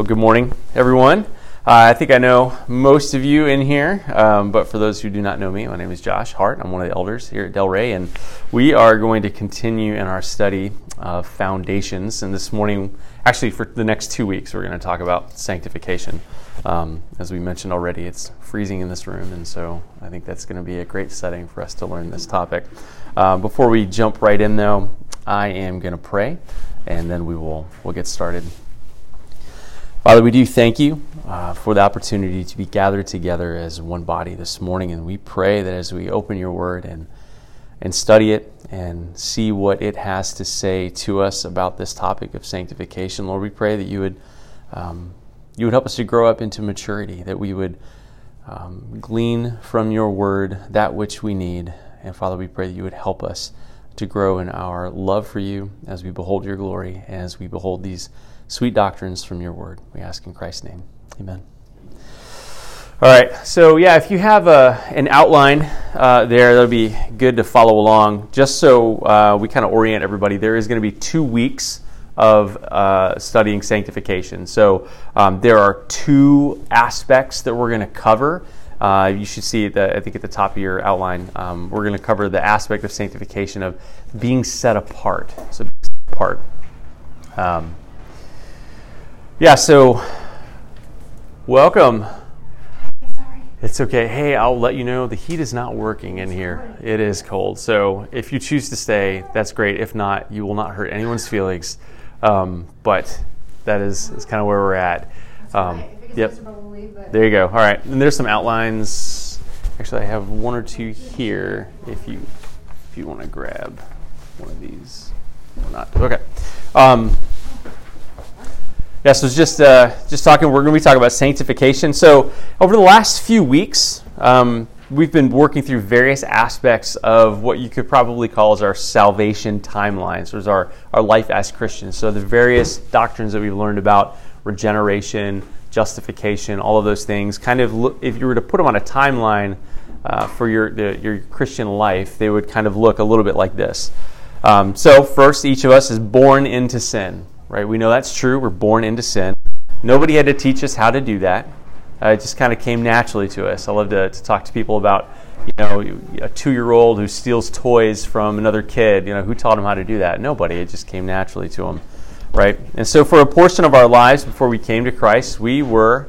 Well, good morning, everyone. Uh, I think I know most of you in here, um, but for those who do not know me, my name is Josh Hart. I'm one of the elders here at Delray, and we are going to continue in our study of foundations. And this morning, actually, for the next two weeks, we're going to talk about sanctification. Um, as we mentioned already, it's freezing in this room, and so I think that's going to be a great setting for us to learn this topic. Uh, before we jump right in, though, I am going to pray, and then we will we'll get started. Father, we do thank you uh, for the opportunity to be gathered together as one body this morning, and we pray that as we open your word and and study it and see what it has to say to us about this topic of sanctification, Lord, we pray that you would um, you would help us to grow up into maturity, that we would um, glean from your word that which we need, and Father, we pray that you would help us to grow in our love for you as we behold your glory, as we behold these sweet doctrines from your word. We ask in Christ's name. Amen. All right, so yeah, if you have a, an outline uh, there, that'll be good to follow along. Just so uh, we kind of orient everybody, there is going to be two weeks of uh, studying sanctification. So um, there are two aspects that we're going to cover. Uh, you should see, the, I think, at the top of your outline, um, we're going to cover the aspect of sanctification of being set apart. So, set apart. Um, yeah, so welcome. Sorry. It's okay. Hey, I'll let you know the heat is not working in here. It is cold. So if you choose to stay, that's great. If not, you will not hurt anyone's feelings. Um, but that is, is kind of where we're at. Um, yep. There you go. All right. And there's some outlines. Actually, I have one or two here. If you if you want to grab one of these or not. Okay. Um, yeah, so just uh, just talking. We're going to be talking about sanctification. So over the last few weeks, um, we've been working through various aspects of what you could probably call as our salvation timelines, it's our our life as Christians. So the various doctrines that we've learned about regeneration, justification, all of those things. Kind of, look, if you were to put them on a timeline uh, for your the, your Christian life, they would kind of look a little bit like this. Um, so first, each of us is born into sin right? We know that's true. We're born into sin. Nobody had to teach us how to do that. Uh, it just kind of came naturally to us. I love to, to talk to people about, you know, a two-year-old who steals toys from another kid. You know, who taught him how to do that? Nobody. It just came naturally to him, right? And so, for a portion of our lives before we came to Christ, we were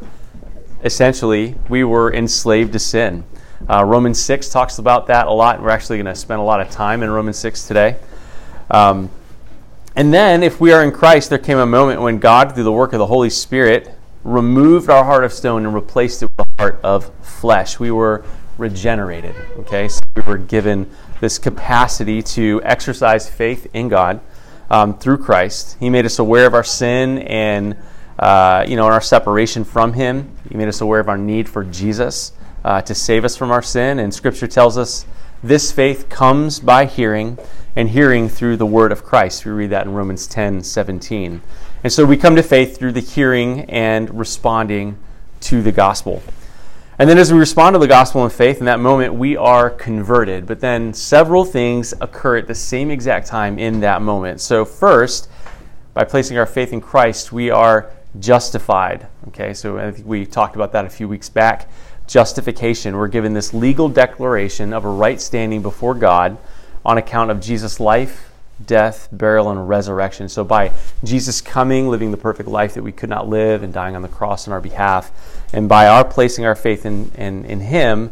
essentially we were enslaved to sin. Uh, Romans six talks about that a lot. We're actually going to spend a lot of time in Romans six today. Um, and then, if we are in Christ, there came a moment when God, through the work of the Holy Spirit, removed our heart of stone and replaced it with a heart of flesh. We were regenerated. Okay, so we were given this capacity to exercise faith in God um, through Christ. He made us aware of our sin and uh, you know, our separation from Him. He made us aware of our need for Jesus uh, to save us from our sin. And Scripture tells us this faith comes by hearing and hearing through the word of Christ. We read that in Romans 10 17. And so we come to faith through the hearing and responding to the gospel. And then as we respond to the gospel in faith, in that moment, we are converted. But then several things occur at the same exact time in that moment. So, first, by placing our faith in Christ, we are justified. Okay, so I think we talked about that a few weeks back. Justification. We're given this legal declaration of a right standing before God on account of Jesus' life, death, burial, and resurrection. So, by Jesus coming, living the perfect life that we could not live, and dying on the cross on our behalf, and by our placing our faith in, in, in Him,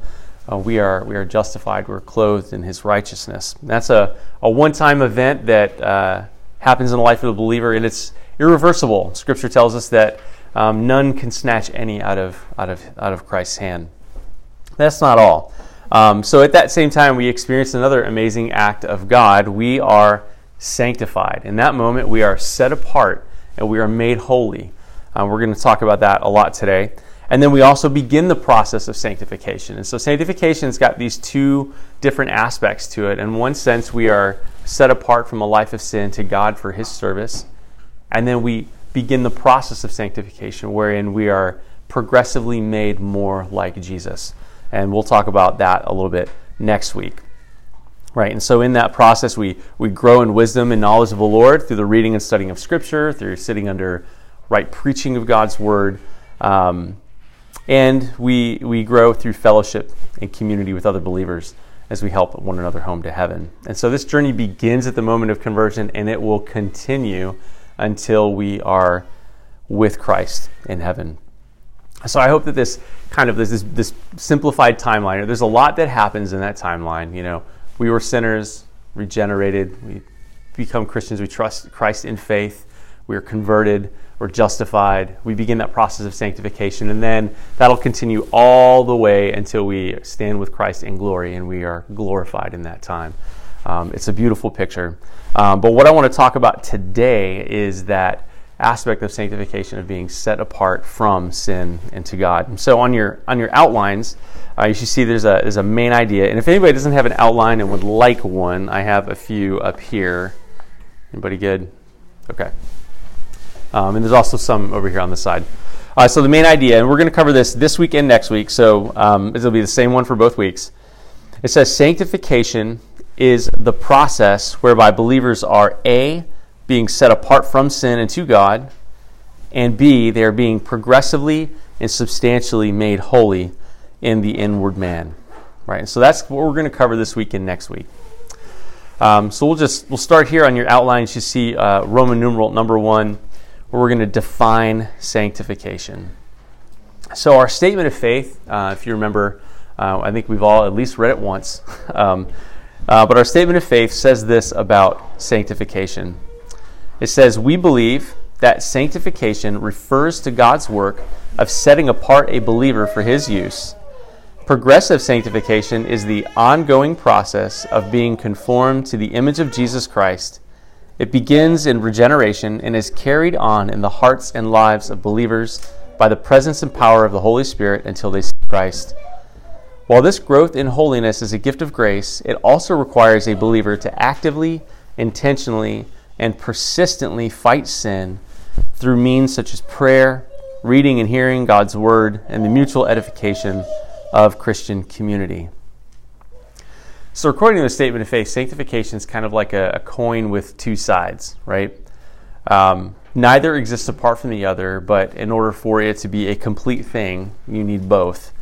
uh, we, are, we are justified. We're clothed in His righteousness. And that's a, a one time event that uh, happens in the life of the believer, and it's irreversible. Scripture tells us that um, none can snatch any out of, out, of, out of Christ's hand. That's not all. Um, so at that same time, we experience another amazing act of God. We are sanctified. In that moment, we are set apart and we are made holy. Um, we're going to talk about that a lot today. And then we also begin the process of sanctification. And so sanctification's got these two different aspects to it. In one sense, we are set apart from a life of sin to God for His service. And then we begin the process of sanctification, wherein we are progressively made more like Jesus. And we'll talk about that a little bit next week. Right, and so in that process, we, we grow in wisdom and knowledge of the Lord through the reading and studying of Scripture, through sitting under right preaching of God's word, um, and we we grow through fellowship and community with other believers as we help one another home to heaven. And so this journey begins at the moment of conversion, and it will continue until we are with Christ in heaven. So I hope that this kind of this, this, this simplified timeline. There's a lot that happens in that timeline. You know, we were sinners, regenerated, we become Christians, we trust Christ in faith, we are converted, we're justified. We begin that process of sanctification, and then that'll continue all the way until we stand with Christ in glory and we are glorified in that time. Um, it's a beautiful picture. Um, but what I want to talk about today is that aspect of sanctification of being set apart from sin and to God. so on your on your outlines, uh, you should see there's a there's a main idea. And if anybody doesn't have an outline and would like one, I have a few up here. Anybody good? Okay. Um, and there's also some over here on the side. Uh, so the main idea, and we're going to cover this this week and next week. So um, it'll be the same one for both weeks. It says sanctification is the process whereby believers are a being set apart from sin and to God, and B, they are being progressively and substantially made holy in the inward man. Right? So that's what we're going to cover this week and next week. Um, so we'll just we'll start here on your outlines. You see uh, Roman numeral number one, where we're going to define sanctification. So our statement of faith, uh, if you remember, uh, I think we've all at least read it once. um, uh, but our statement of faith says this about sanctification. It says, We believe that sanctification refers to God's work of setting apart a believer for his use. Progressive sanctification is the ongoing process of being conformed to the image of Jesus Christ. It begins in regeneration and is carried on in the hearts and lives of believers by the presence and power of the Holy Spirit until they see Christ. While this growth in holiness is a gift of grace, it also requires a believer to actively, intentionally, and persistently fight sin through means such as prayer, reading and hearing God's Word, and the mutual edification of Christian community. So, according to the statement of faith, sanctification is kind of like a, a coin with two sides, right? Um, neither exists apart from the other, but in order for it to be a complete thing, you need both.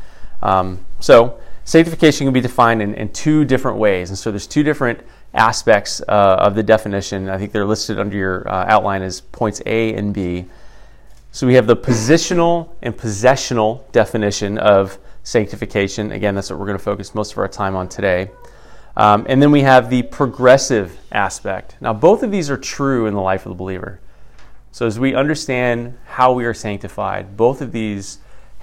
Um, so, sanctification can be defined in, in two different ways. And so, there's two different aspects uh, of the definition. I think they're listed under your uh, outline as points A and B. So we have the positional and possessional definition of sanctification. Again, that's what we're going to focus most of our time on today. Um, and then we have the progressive aspect. Now, both of these are true in the life of the believer. So as we understand how we are sanctified, both of these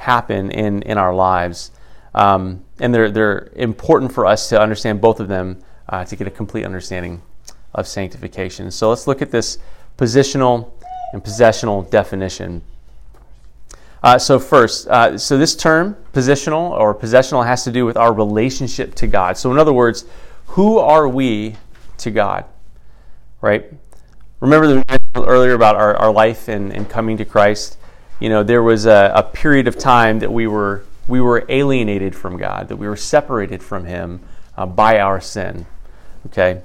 happen in, in our lives. Um, and they're, they're important for us to understand both of them uh, to get a complete understanding of sanctification. So let's look at this positional and possessional definition. Uh, so first, uh, so this term, positional or possessional, has to do with our relationship to God. So in other words, who are we to God? Right? Remember the earlier about our, our life and, and coming to Christ. You know, there was a, a period of time that we were we were alienated from God, that we were separated from Him uh, by our sin. Okay?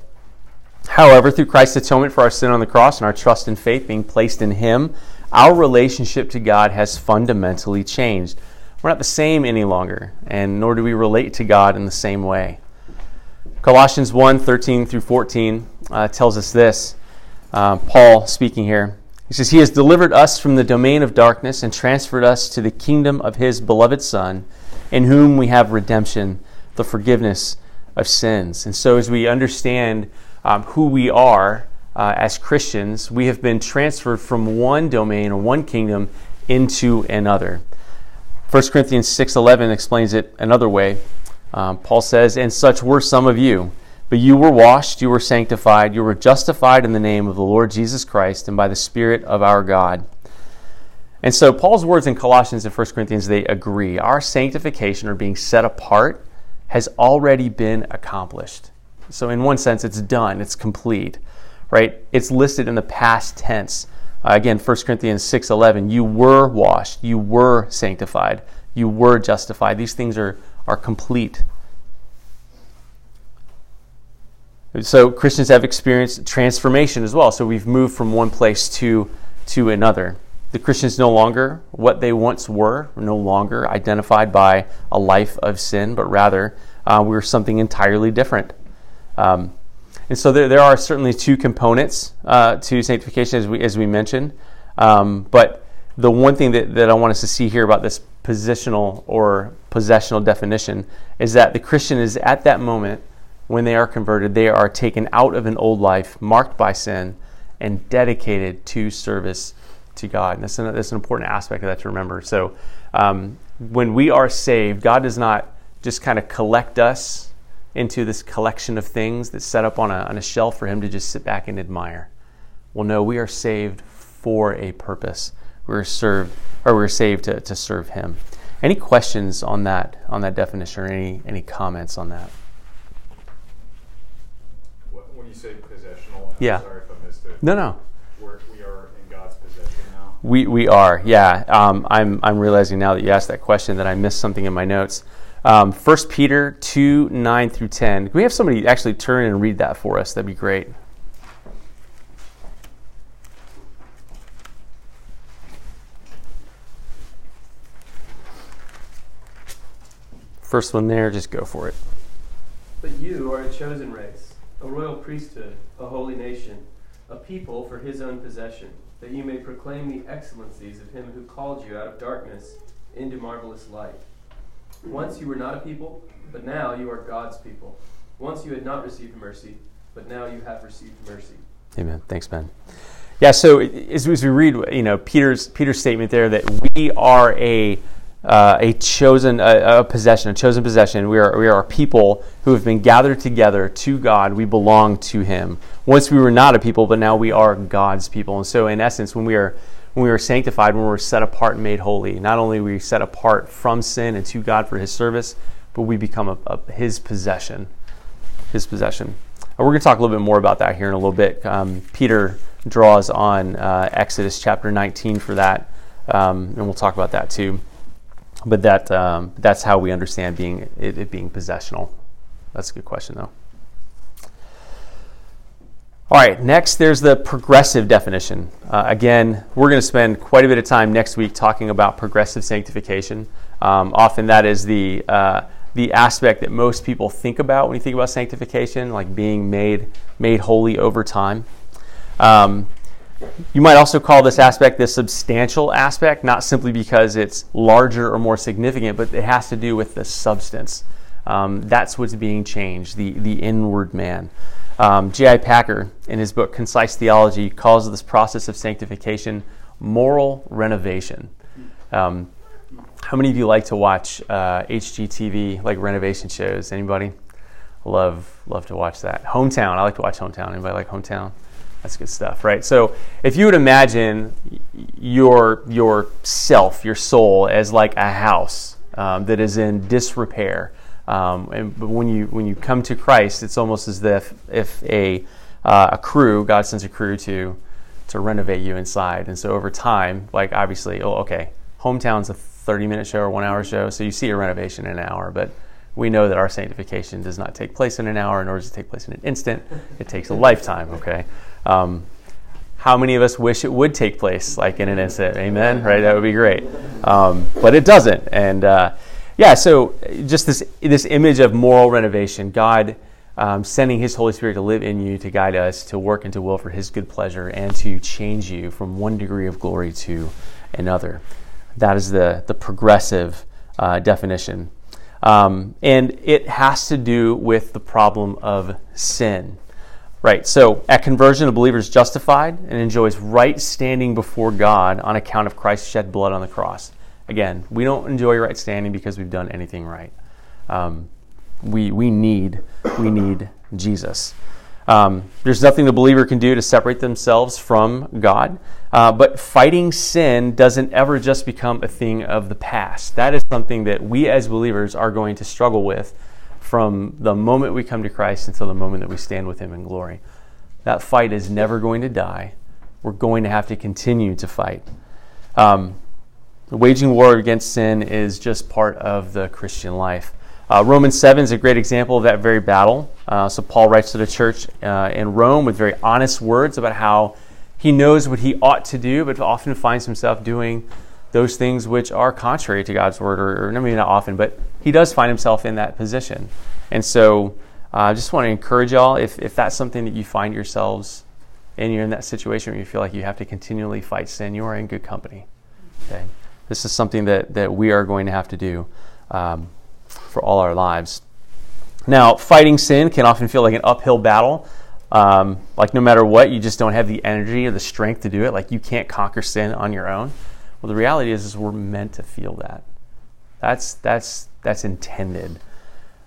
However, through Christ's atonement for our sin on the cross and our trust and faith being placed in Him, our relationship to God has fundamentally changed. We're not the same any longer, and nor do we relate to God in the same way. Colossians 1 13 through 14 uh, tells us this. Uh, Paul speaking here. He says, He has delivered us from the domain of darkness and transferred us to the kingdom of His beloved Son, in whom we have redemption, the forgiveness of sins. And so, as we understand um, who we are uh, as Christians, we have been transferred from one domain or one kingdom into another. 1 Corinthians 6:11 explains it another way. Um, Paul says, "And such were some of you, but you were washed, you were sanctified, you were justified in the name of the Lord Jesus Christ and by the Spirit of our God." And so Paul's words in Colossians and 1 Corinthians they agree. Our sanctification or being set apart has already been accomplished. So, in one sense, it's done, it's complete, right? It's listed in the past tense. Uh, again, 1 Corinthians 6:11, you were washed, you were sanctified, you were justified. These things are, are complete. So Christians have experienced transformation as well. So we've moved from one place to, to another. the Christians no longer what they once were, no longer identified by a life of sin, but rather uh, we're something entirely different. Um, and so there, there are certainly two components uh, to sanctification, as we, as we mentioned. Um, but the one thing that, that I want us to see here about this positional or possessional definition is that the Christian is at that moment when they are converted, they are taken out of an old life marked by sin and dedicated to service to God. And that's an, that's an important aspect of that to remember. So um, when we are saved, God does not just kind of collect us into this collection of things that's set up on a, on a shelf for Him to just sit back and admire. Well, no, we are saved for a purpose. We're served, or we're saved to, to serve Him. Any questions on that on that definition, or any any comments on that? When you say possessional, I'm yeah. sorry if I missed it. No, no. We, we are, yeah. Um, I'm, I'm realizing now that you asked that question that I missed something in my notes. Um, 1 Peter 2 9 through 10. Can we have somebody actually turn and read that for us? That'd be great. First one there, just go for it. But you are a chosen race, a royal priesthood, a holy nation, a people for his own possession that you may proclaim the excellencies of him who called you out of darkness into marvelous light. Once you were not a people, but now you are God's people. Once you had not received mercy, but now you have received mercy. Amen. Thanks, Ben. Yeah. So as, we read, you know, Peter's Peter's statement there that we are a uh, a chosen a, a, possession, a chosen possession. We are we are a people who have been gathered together to God. We belong to Him. Once we were not a people, but now we are God's people. And so, in essence, when we are when we are sanctified, when we're set apart and made holy, not only are we set apart from sin and to God for His service, but we become a, a His possession. His possession. we're going to talk a little bit more about that here in a little bit. Um, Peter draws on uh, Exodus chapter 19 for that, um, and we'll talk about that too but that um, that's how we understand being it, it, being possessional. That's a good question, though. All right, next there's the progressive definition. Uh, again, we're going to spend quite a bit of time next week talking about progressive sanctification. Um, often that is the uh, the aspect that most people think about when you think about sanctification, like being made made holy over time. Um, you might also call this aspect the substantial aspect, not simply because it's larger or more significant, but it has to do with the substance. Um, that's what's being changed, the, the inward man. Um, J.I. Packer, in his book Concise Theology, calls this process of sanctification moral renovation. Um, how many of you like to watch uh, HGTV, like renovation shows? Anybody? Love, love to watch that. Hometown. I like to watch Hometown. Anybody like Hometown? That's good stuff, right? So if you would imagine your your self, your soul, as like a house um, that is in disrepair, um, and but when you when you come to Christ, it's almost as if if a uh, a crew, God sends a crew to to renovate you inside, and so over time, like obviously, oh, okay, hometown's a 30 minute show or one hour show, so you see a renovation in an hour, but we know that our sanctification does not take place in an hour, nor does it take place in an instant. It takes a lifetime, okay? Um, how many of us wish it would take place like in an instant? Amen. Right? That would be great. Um, but it doesn't. And uh, yeah, so just this this image of moral renovation, God um, sending His Holy Spirit to live in you, to guide us, to work and to will for His good pleasure, and to change you from one degree of glory to another. That is the the progressive uh, definition, um, and it has to do with the problem of sin. Right. So at conversion, a believer is justified and enjoys right standing before God on account of Christ's shed blood on the cross. Again, we don't enjoy right standing because we've done anything right. Um, we, we need we need Jesus. Um, there's nothing the believer can do to separate themselves from God. Uh, but fighting sin doesn't ever just become a thing of the past. That is something that we as believers are going to struggle with from the moment we come to Christ until the moment that we stand with Him in glory. That fight is never going to die. We're going to have to continue to fight. Um, waging war against sin is just part of the Christian life. Uh, Romans 7 is a great example of that very battle. Uh, so, Paul writes to the church uh, in Rome with very honest words about how he knows what he ought to do, but often finds himself doing those things which are contrary to God's word, or, or maybe not often, but he does find himself in that position. And so uh, I just want to encourage y'all if, if that's something that you find yourselves and you're in that situation where you feel like you have to continually fight sin, you are in good company. Okay? This is something that, that we are going to have to do um, for all our lives. Now, fighting sin can often feel like an uphill battle. Um, like no matter what, you just don't have the energy or the strength to do it. Like you can't conquer sin on your own. Well, the reality is, is we're meant to feel that. That's that's that's intended.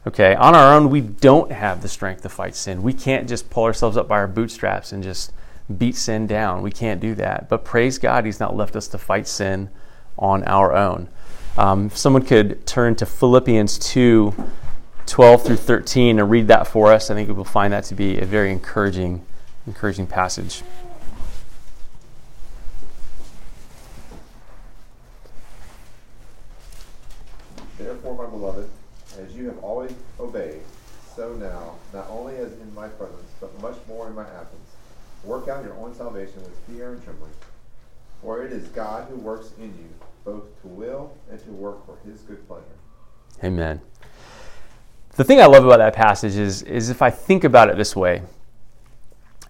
Okay, on our own, we don't have the strength to fight sin. We can't just pull ourselves up by our bootstraps and just beat sin down. We can't do that. But praise God, He's not left us to fight sin on our own. Um, if someone could turn to Philippians 2 12 through 13 and read that for us, I think we will find that to be a very encouraging, encouraging passage. Therefore, my beloved, as you have always obeyed, so now, not only as in my presence, but much more in my absence, work out your own salvation with fear and trembling. For it is God who works in you, both to will and to work for his good pleasure. Amen. The thing I love about that passage is, is if I think about it this way,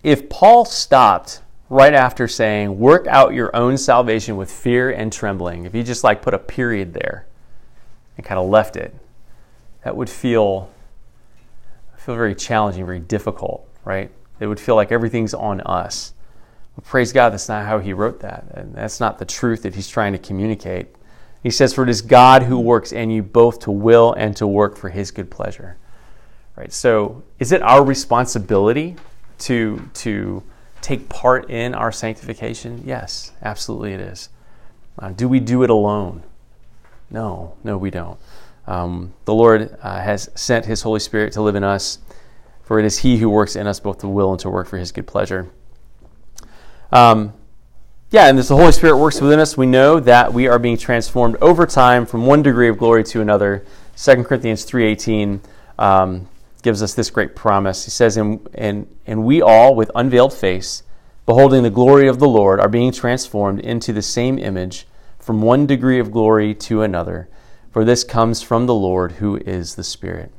if Paul stopped right after saying, work out your own salvation with fear and trembling, if he just like put a period there and kind of left it, that would feel feel very challenging, very difficult, right? It would feel like everything's on us. Praise God, that's not how he wrote that. And that's not the truth that he's trying to communicate. He says, For it is God who works in you both to will and to work for his good pleasure. Right? So is it our responsibility to to take part in our sanctification? Yes, absolutely it is. Uh, do we do it alone? No, no, we don't. Um, the Lord uh, has sent His Holy Spirit to live in us, for it is He who works in us both to will and to work for His good pleasure. Um, yeah, and as the Holy Spirit works within us, we know that we are being transformed over time from one degree of glory to another. 2 Corinthians 3.18 um, gives us this great promise. He says, and, and, and we all, with unveiled face, beholding the glory of the Lord, are being transformed into the same image from one degree of glory to another for this comes from the Lord who is the Spirit.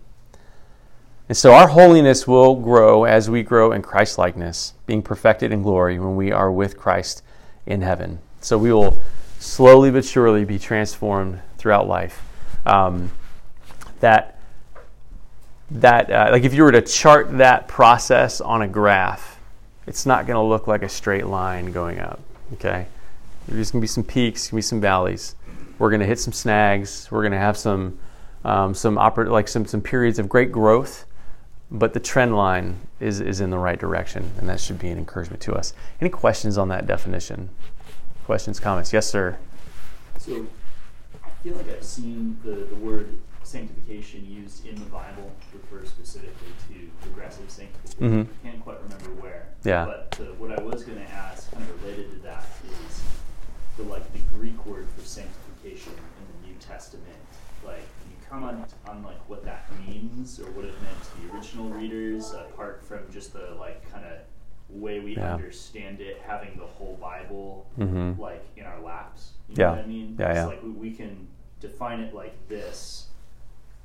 And so our holiness will grow as we grow in Christ likeness, being perfected in glory when we are with Christ in heaven. So we will slowly but surely be transformed throughout life. Um, that that uh, like if you were to chart that process on a graph, it's not going to look like a straight line going up. Okay, there's going to be some peaks, going to be some valleys. We're going to hit some snags. We're going to have some um, some oper- like some some periods of great growth, but the trend line is is in the right direction, and that should be an encouragement to us. Any questions on that definition? Questions, comments? Yes, sir. So, I feel like I've seen the, the word sanctification used in the Bible refer specifically to progressive sanctification. Mhm. I can't quite remember where. Yeah. But uh, what I was going to ask, kind of related to that, is the like the Greek word for sanctification in the New Testament. Like, can you comment on like what that means or what it meant to the original readers, apart from just the like kind of way we Yeah. understand it, having the whole Bible Mhm. like in our laps. You Yeah. know what I mean? Yeah, it's yeah. like we, we can define it like this,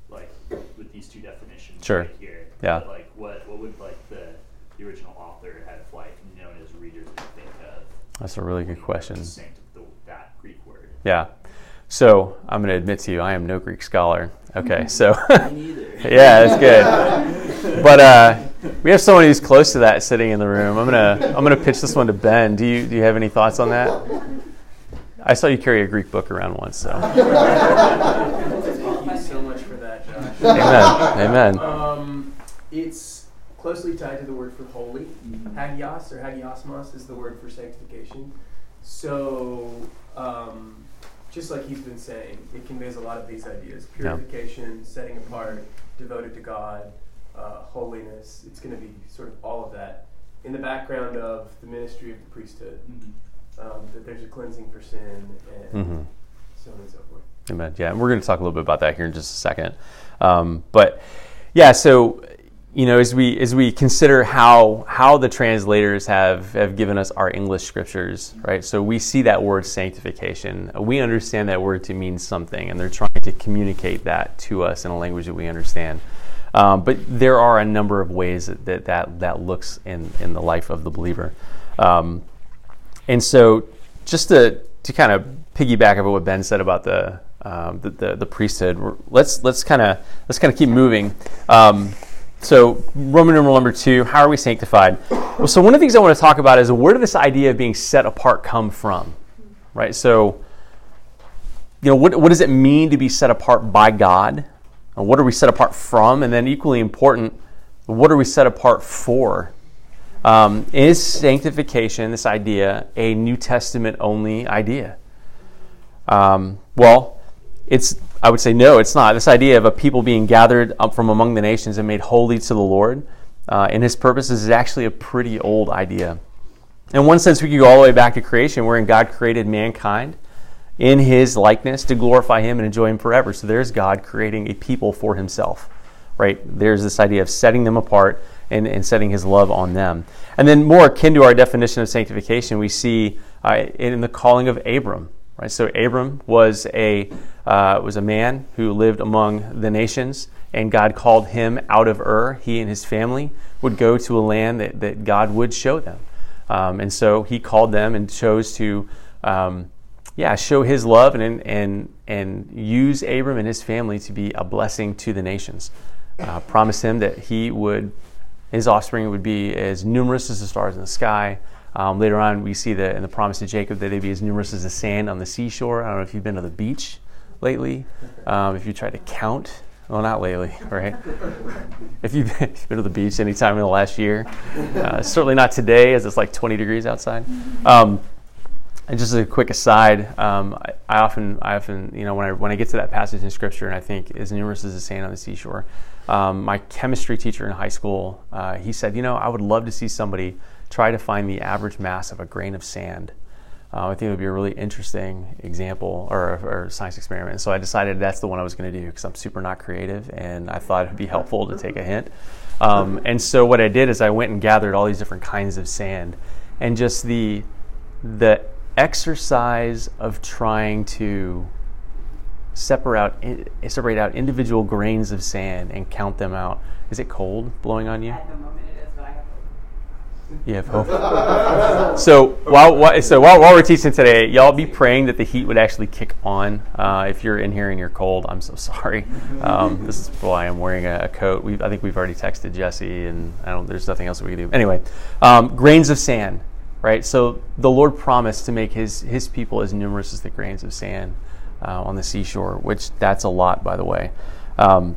like with these two definitions Sure. right here. Yeah. But like what what would like the the original author have like known as readers think of That's a really good question. wrote sancti- the, that Greek word. Yeah. So I'm going to admit to you, I am no Greek scholar. Okay, so Me neither. yeah, that's good. But uh, we have someone who's close to that sitting in the room. I'm gonna I'm gonna pitch this one to Ben. Do you do you have any thoughts on that? I saw you carry a Greek book around once, so Thank you so much for that, Josh. amen, amen. Um, it's closely tied to the word for holy. Hagios or hagiasmos is the word for sanctification. So, um, just like he's been saying, it conveys a lot of these ideas: Yeah. purification, setting apart, devoted to God, uh, holiness. It's going to be sort of all of that in the background of the ministry of the priesthood. Mhm. Um, that there's a cleansing for sin and hmm so on and so forth. Amen. Yeah, and we're going to talk a little bit about that here in just a second. Um, but yeah, so you know, as we as we consider how how the translators have have given us our English scriptures, right? So we see that word sanctification. We understand that word to mean something, and they're trying to communicate that to us in a language that we understand. Um, but there are a number of ways that that, that, looks in, in the life of the believer. Um, and so, just to, to kind of piggyback over what Ben said about the um, the, the, the, priesthood, let's let's kind of let's kind of keep moving. So Roman numeral number two, how are we sanctified? Well, so one of the things I want to talk about is where did this idea of being set apart come from, right? So, you know, what what does it mean to be set apart by God? what are we set apart from? And then, equally important, what are we set apart for? Um, is sanctification, this idea, a New Testament only idea? Um, well, it's I would say no, it's not. This idea of a people being gathered up from among the nations and made holy to the Lord uh, and His purposes is actually a pretty old idea. In one sense, we could go all the way back to creation, wherein God created mankind in his likeness to glorify him and enjoy him forever. So there's God creating a people for himself, right? There's this idea of setting them apart and, and setting his love on them. And then, more akin to our definition of sanctification, we see uh, in the calling of Abram. Right? So Abram was a uh, was a man who lived among the nations, and God called him out of Ur. He and his family would go to a land that, that God would show them, um, and so He called them and chose to um, yeah, show his love and, and, and use Abram and his family to be a blessing to the nations. Uh, promise him that he would, his offspring would be as numerous as the stars in the sky. Um, later on, we see that in the promise to Jacob that they'd be as numerous as the sand on the seashore. I don't know if you've been to the beach lately. Um, if you try to count, well, not lately, right? if you've been, to the beach anytime in the last year, uh, certainly not today, as it's like 20 degrees outside. Um, and just as a quick aside, um, I, I, often, I often, you know, when I when I get to that passage in Scripture, and I think as numerous as the sand on the seashore, um, my chemistry teacher in high school, uh, he said, you know, I would love to see somebody try to find the average mass of a grain of sand. Uh, I think it would be a really interesting example or, or science experiment. So I decided that's the one I was going to do because I'm super not creative, and I thought it'd be helpful to take a hint. Um, and so what I did is I went and gathered all these different kinds of sand, and just the the exercise of trying to separate out, separate out individual grains of sand and count them out. Is it cold blowing on you? At the moment it is, but I have hope. You have hope. so while so while, while we're teaching today, y'all be praying that the heat would actually kick on. Uh, if you're in here and you're cold, I'm so sorry. Um, this is why I'm wearing a, a coat. We've, I think we've already texted Jesse, and I don't. There's nothing else we can do. Anyway, um, grains of sand right? So the Lord promised to make his, his people as numerous as the grains of sand uh, on the seashore, which that's a lot, by the way. Um,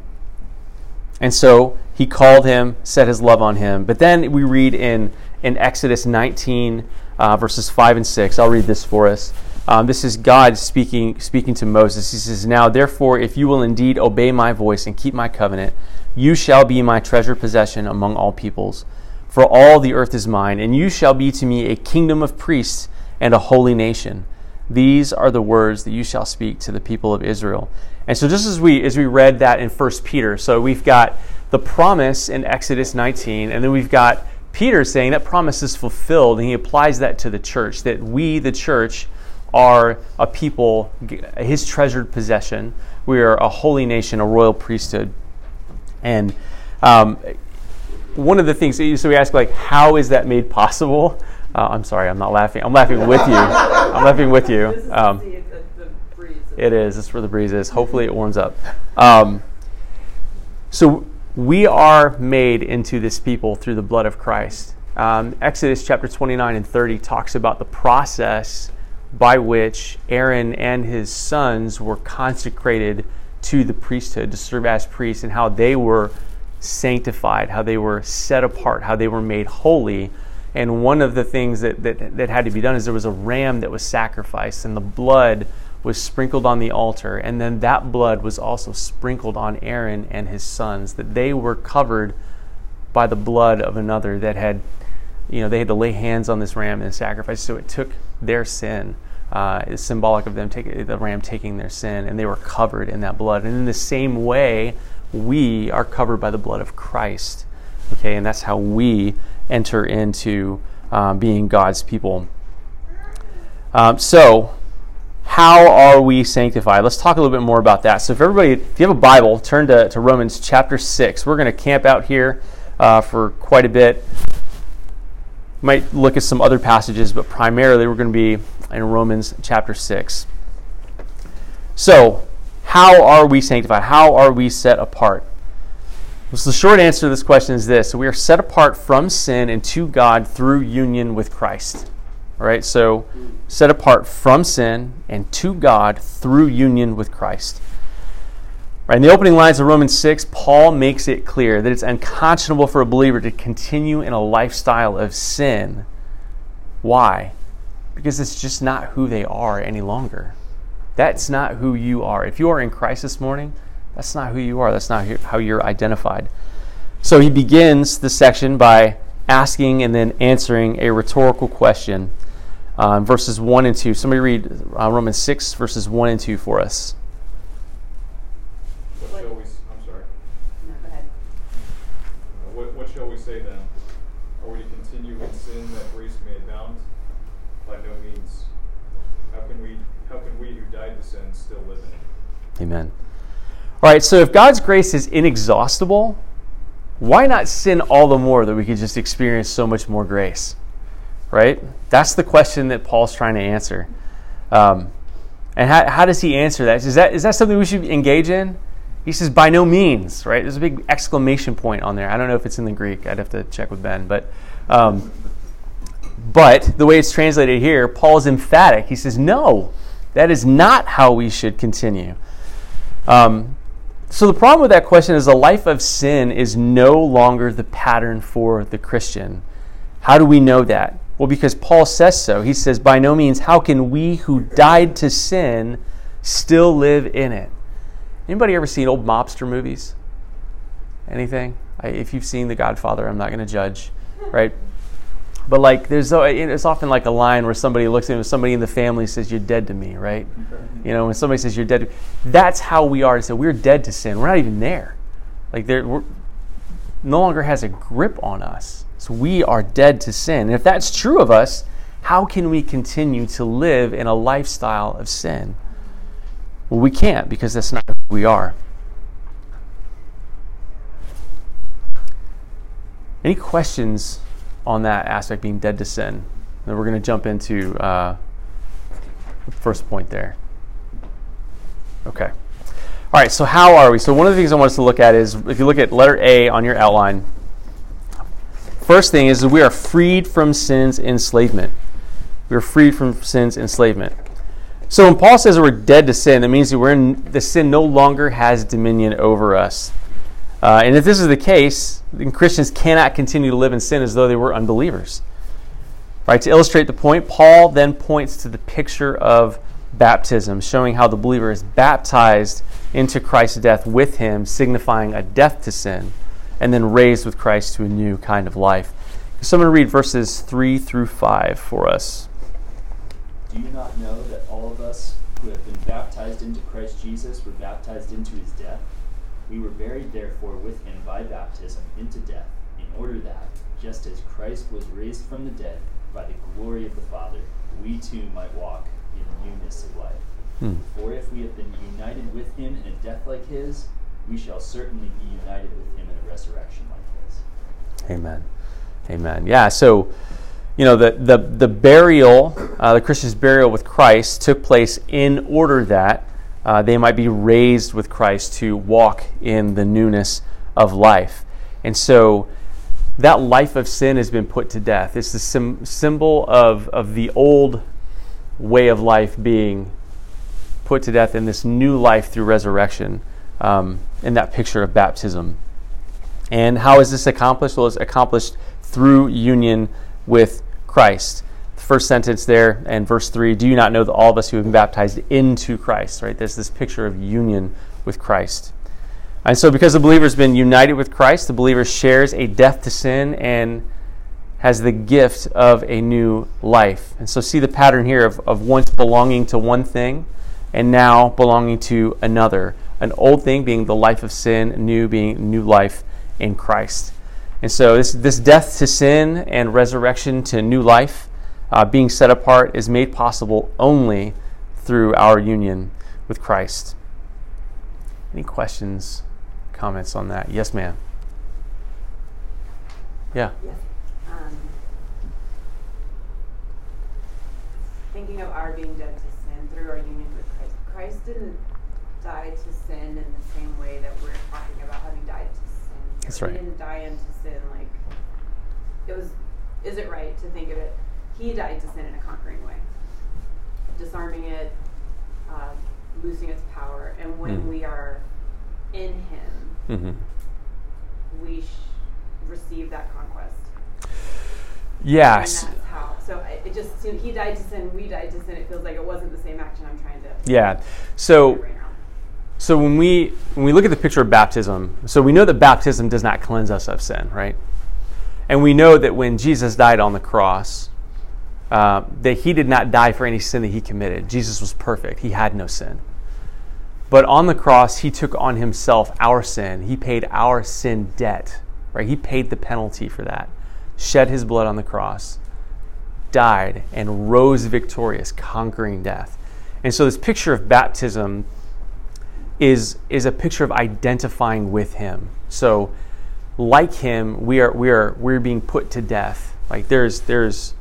and so he called him, set his love on him. But then we read in, in Exodus 19, uh, verses 5 and 6. I'll read this for us. Um, this is God speaking, speaking to Moses. He says, Now therefore, if you will indeed obey my voice and keep my covenant, you shall be my treasured possession among all peoples for all the earth is mine, and you shall be to me a kingdom of priests and a holy nation. These are the words that you shall speak to the people of Israel. And so just as we as we read that in 1 Peter, so we've got the promise in Exodus 19, and then we've got Peter saying that promise is fulfilled, and he applies that to the church, that we, the church, are a people, his treasured possession. We are a holy nation, a royal priesthood. And um, one of the things, so we ask, like, how is that made possible? Uh, I'm sorry, I'm not laughing. I'm laughing with you. I'm laughing with you. Um, it is. This is where the breeze is. Hopefully, it warms up. Um, so we are made into this people through the blood of Christ. Um, Exodus chapter 29 and 30 talks about the process by which Aaron and his sons were consecrated to the priesthood to serve as priests and how they were sanctified, how they were set apart, how they were made holy. And one of the things that, that, that had to be done is there was a ram that was sacrificed, and the blood was sprinkled on the altar. And then that blood was also sprinkled on Aaron and his sons, that they were covered by the blood of another that had, you know, they had to lay hands on this ram and sacrifice. So it took their sin. Uh, is symbolic of them taking the ram taking their sin, and they were covered in that blood. And in the same way, we are covered by the blood of Christ. Okay, and that's how we enter into um, being God's people. Um, so, how are we sanctified? Let's talk a little bit more about that. So, if everybody, if you have a Bible, turn to, to Romans chapter 6. We're going to camp out here uh, for quite a bit. Might look at some other passages, but primarily we're going to be in Romans chapter 6. So, how are we sanctified? How are we set apart? So the short answer to this question is this: so we are set apart from sin and to God through union with Christ. All right, so set apart from sin and to God through union with Christ. Right, in the opening lines of Romans 6, Paul makes it clear that it's unconscionable for a believer to continue in a lifestyle of sin. Why? Because it's just not who they are any longer. That's not who you are. If you are in Christ this morning, that's not who you are. That's not how you're identified. So he begins this section by asking and then answering a rhetorical question. Uh, verses 1 and 2. Somebody read uh, Romans 6, verses 1 and 2 for us. What shall we, s- I'm sorry. No, go ahead. Uh, What, what shall we say then? Are we to continue in sin that grace may abound? By no means. How can we, how can we who died to sin still live in it? Amen. All right, so if God's grace is inexhaustible, why not sin all the more that we could just experience so much more grace? Right? That's the question that Paul's trying to answer. Um, and how, how does he answer that? Is, that? is that something we should engage in? He says, by no means, right? There's a big exclamation point on there. I don't know if it's in the Greek. I'd have to check with Ben. But, um, but the way it's translated here, Paul is emphatic. He says, no, that is not how we should continue. Um, so the problem with that question is the life of sin is no longer the pattern for the Christian. How do we know that? Well, because Paul says so. He says, by no means, how can we who died to sin still live in it? Anybody ever seen old mobster movies? Anything? I, if you've seen The Godfather, I'm not going to judge, right? But like, there's a- it's often like a line where somebody looks at somebody in the family says, "You're dead to me," right? You know, when somebody says you're dead, to that's how we are. So we're dead to sin. We're not even there. Like there, no longer has a grip on us. So we are dead to sin. And if that's true of us, how can we continue to live in a lifestyle of sin? Well, we can't because that's not who we are. Any questions on that aspect being dead to sin? Then we're going to jump into uh, the first point there. Okay. All right, so how are we? So, one of the things I want us to look at is if you look at letter A on your outline, first thing is that we are freed from sin's enslavement. We are freed from sin's enslavement. So, when Paul says we're dead to sin, that means that we're in, the sin no longer has dominion over us. Uh, and if this is the case, then Christians cannot continue to live in sin as though they were unbelievers. Right, to illustrate the point, Paul then points to the picture of baptism, showing how the believer is baptized into Christ's death with him, signifying a death to sin, and then raised with Christ to a new kind of life. So I'm going to read verses 3 through 5 for us. Do you not know that all of us who have been baptized into Christ Jesus were baptized into his death? We were buried therefore with him by baptism into death, in order that, just as Christ was raised from the dead by the glory of the Father, we too might walk in newness of life. Hmm. For if we have been united with him in a death like his, we shall certainly be united with him in a resurrection like this. Amen. Amen. Yeah, so, you know, the, the, the burial, uh, the Christian's burial with Christ took place in order that uh, they might be raised with Christ to walk in the newness of life. And so that life of sin has been put to death. It's the sim- symbol of, of the old way of life being put to death in this new life through resurrection um, in that picture of baptism. And how is this accomplished? Well, it's accomplished through union with Christ. The first sentence there and verse 3 Do you not know that all of us who have been baptized into Christ, right? There's this picture of union with Christ. And so, because the believer has been united with Christ, the believer shares a death to sin and has the gift of a new life. And so, see the pattern here of, of once belonging to one thing and now belonging to another. An old thing being the life of sin, new being new life in Christ. And so, this, this death to sin and resurrection to new life, uh, being set apart, is made possible only through our union with Christ. Any questions, comments on that? Yes, ma'am. Yeah. Yes. Um, thinking of our being dead to sin through our union with Christ. Christ didn't die to sin in the same way that we're talking about having died to sin. That's right. He didn't die into sin like it was. Is it right to think of it? He died to sin in a conquering way, disarming it, uh, losing its power, and when Mm. we are in Him, Mm-hmm. we sh- receive that conquest. Yes. And that's how. So it just he died to sin, we died to sin. It feels like it wasn't the same action. I'm trying to. Yeah. So my brain around. So when we when we look at the picture of baptism, so we know that baptism does not cleanse us of sin, right? And we know that when Jesus died on the cross, uh, that he did not die for any sin that he committed. Jesus was perfect; he had no sin. But on the cross, he took on himself our sin. He paid our sin debt, right? He paid the penalty for that. Shed his blood on the cross, died, and rose victorious, conquering death. And so this picture of baptism is is a picture of identifying with him. So like him, we are we are we're being put to death. Like there's there's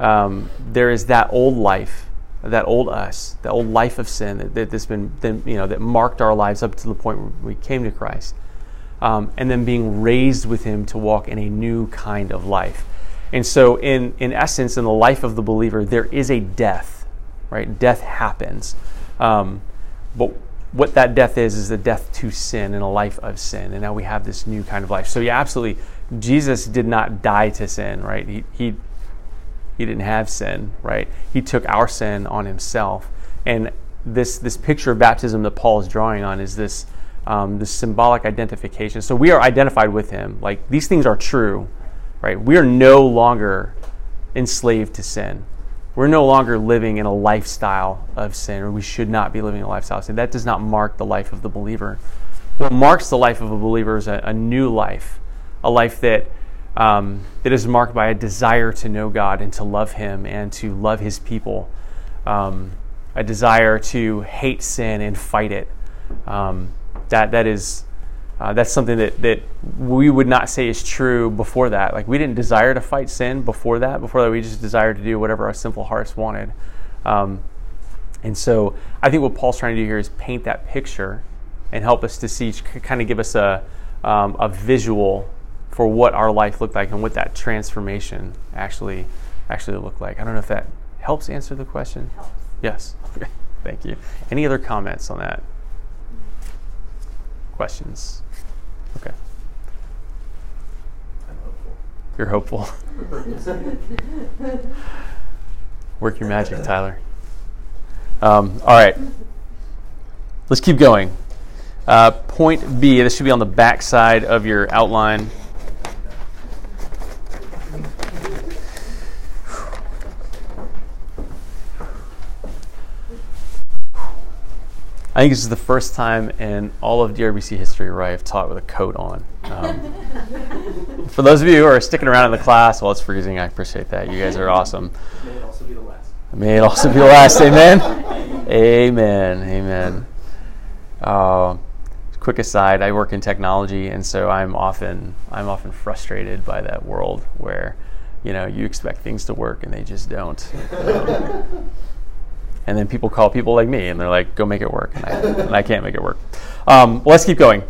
um, there is that old life, that old us, that old life of sin that, that that's been then you know that marked our lives up to the point where we came to Christ, um, and then being raised with Him to walk in a new kind of life. And so, in in essence, in the life of the believer, there is a death, right? Death happens, um, but what that death is is the death to sin and a life of sin. And now we have this new kind of life. So yeah absolutely. Jesus did not die to sin right? He, he he didn't have sin right? He took our sin on himself. And this this picture of baptism that paul is drawing on is this um, this symbolic identification. So we are identified with him. Like these things are true right? We are no longer enslaved to sin we're no longer living in a lifestyle of sin, or we should not be living a lifestyle of sin. That does not mark the life of the believer. What marks the life of a believer is a, a new life, a life that um, that is marked by a desire to know God and to love Him and to love His people, um, a desire to hate sin and fight it. Um, that that is uh, that's something that, that we would not say is true before that. Like we didn't desire to fight sin before that. Before that, we just desired to do whatever our sinful hearts wanted. Um, and so, I think what Paul's trying to do here is paint that picture and help us to see, kind of give us a um, a visual for what our life looked like and what that transformation actually actually looked like. I don't know if that helps answer the question. Helps. Yes. Okay. Thank you. Any other comments on that? Questions? Okay. I'm hopeful. You're hopeful. Work your magic, Tyler. Um, all right. Let's keep going. Uh, point B, this should be on the back side of your outline. I think this is the first time in all of DRBC history where I have taught with a coat on. Um, for those of you who are sticking around in the class while it's freezing, I appreciate that. You guys are awesome. May it also be the last. May it also be the last. Amen. Amen. Amen. Uh, quick aside: I work in technology, and so I'm often I'm often frustrated by that world where, you know, you expect things to work and they just don't. Um, and then people call people like me, and they're like, "Go make it work," and I, and I can't make it work. Um, let's keep going.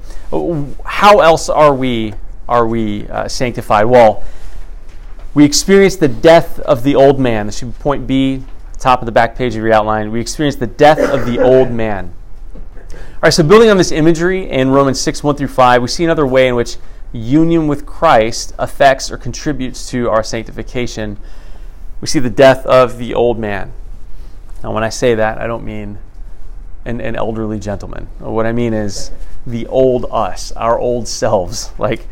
How else are we are we uh, sanctified? Well, we experience the death of the old man. This should be point B, top of the back page of your outline. We experience the death of the old man. All right, so building on this imagery in Romans 6, 1 through 5, we see another way in which union with Christ affects or contributes to our sanctification. We see the death of the old man. Now, when I say that, I don't mean an, elderly gentleman. What I mean is the old us, our old selves. Like